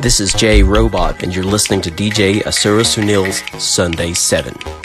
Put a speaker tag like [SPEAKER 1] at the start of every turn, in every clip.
[SPEAKER 1] This is Jay Robot, and you're listening to DJ Asura Sunil's Sunday 7.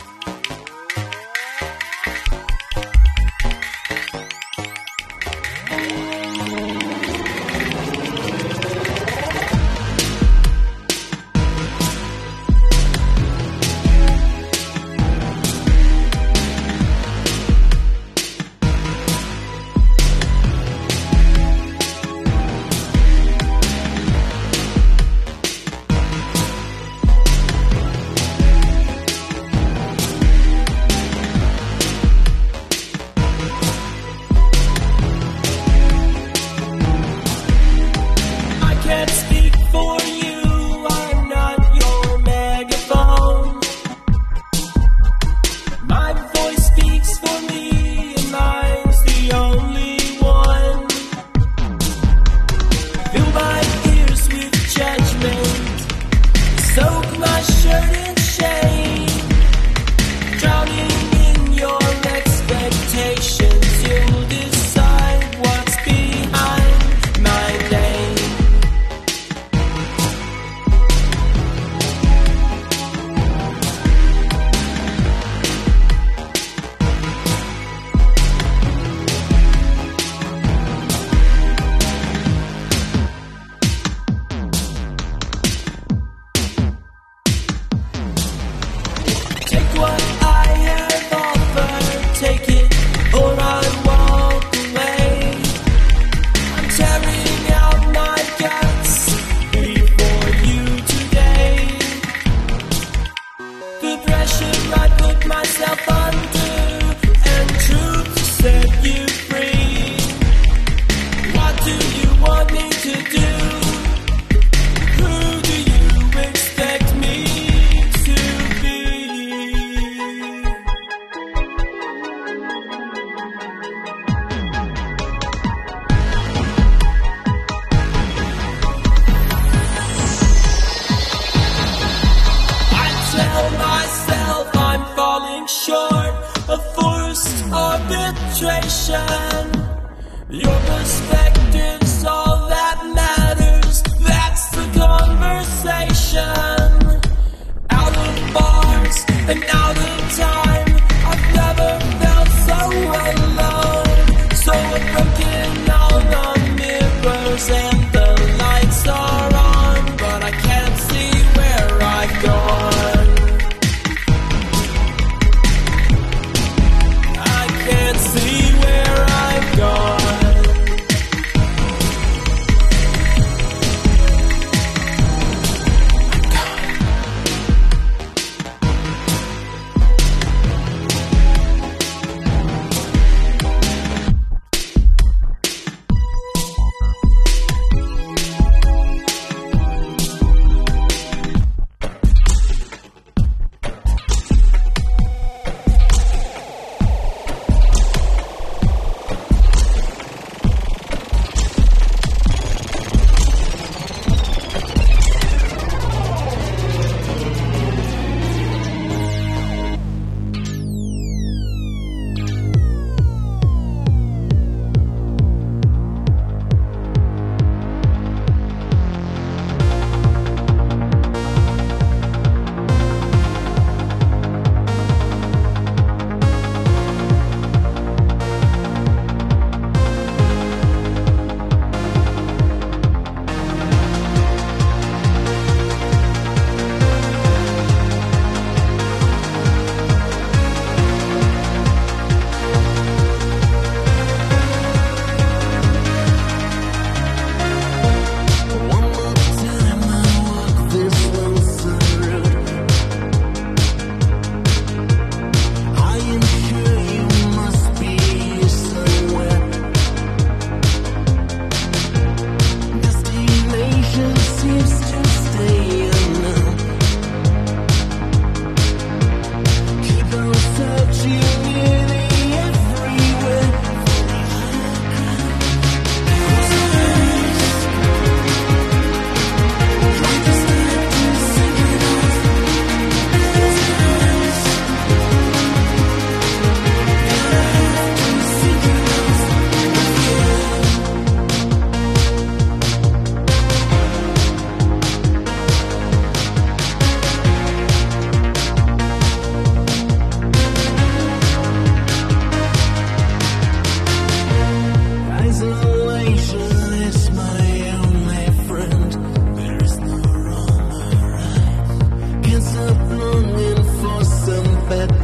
[SPEAKER 2] bed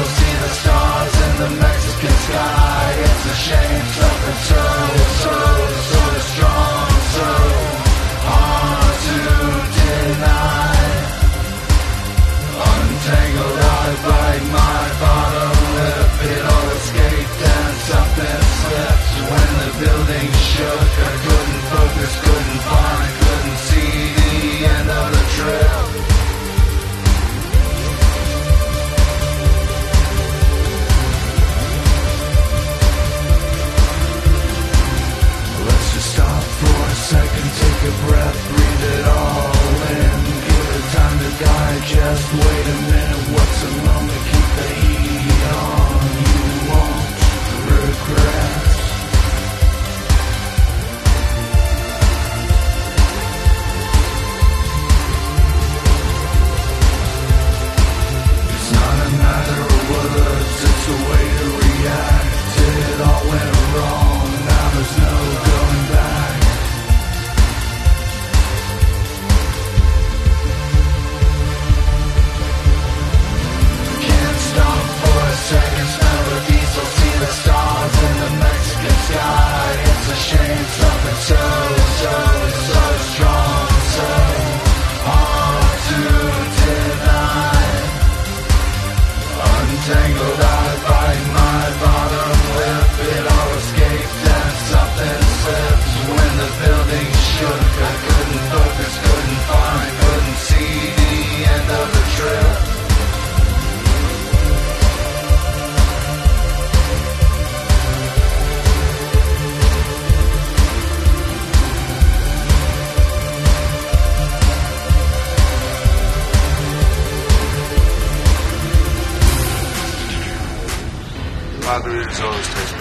[SPEAKER 2] till see the stars in the It's always tasty.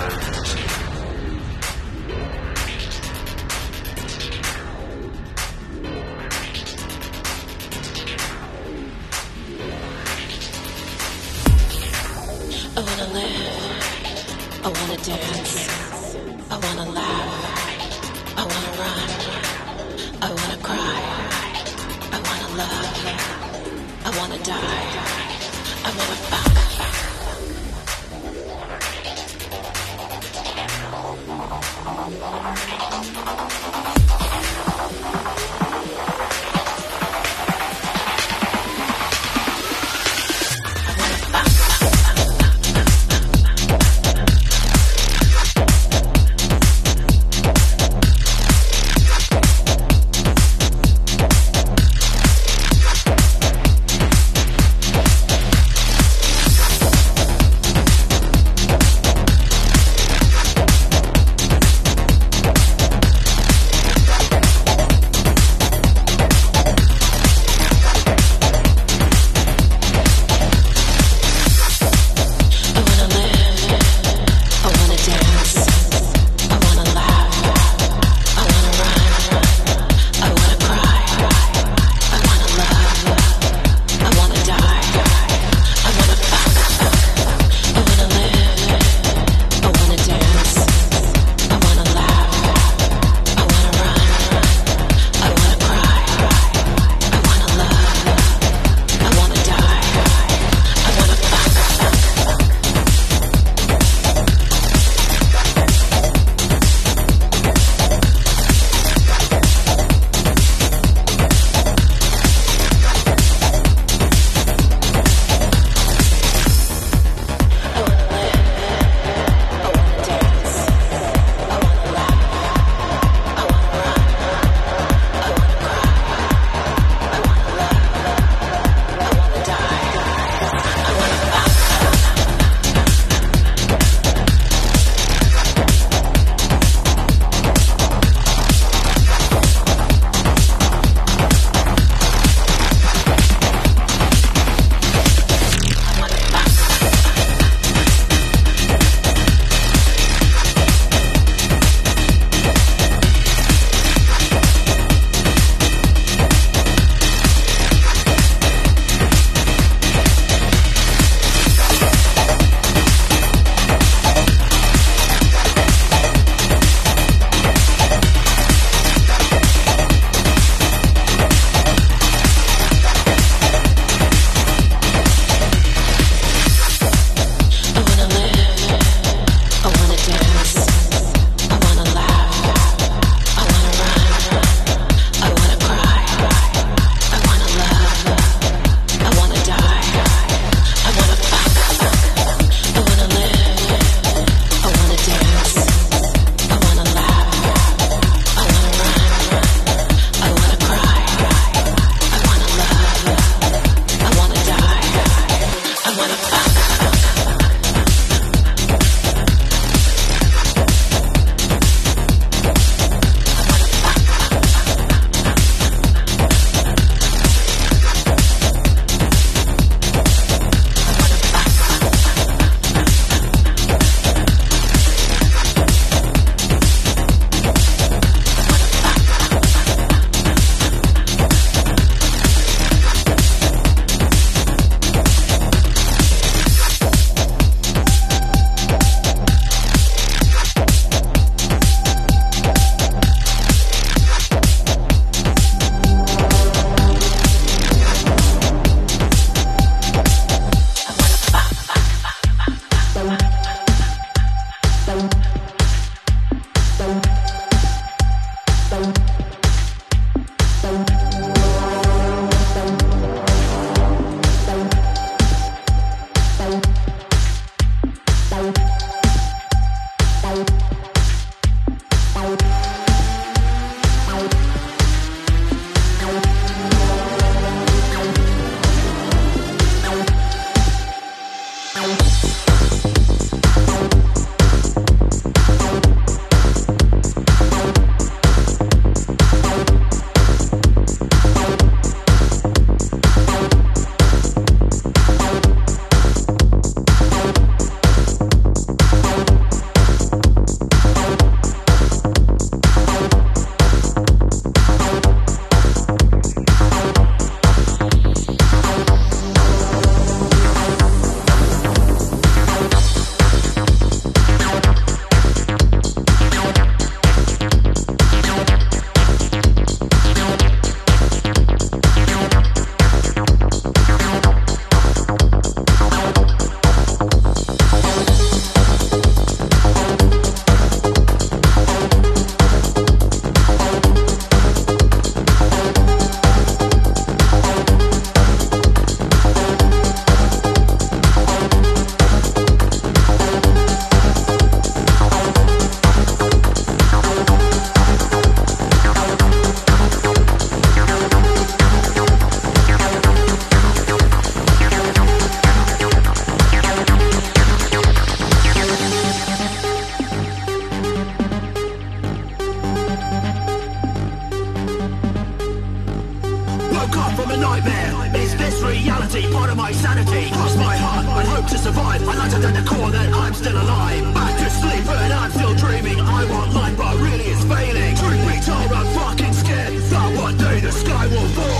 [SPEAKER 3] Of my sanity. Cross my heart and hope to survive. I like to the core that I'm still alive. Back to sleep and I'm still dreaming. I want life, but really it's failing. Truth be told, I'm fucking scared that one day the sky will fall.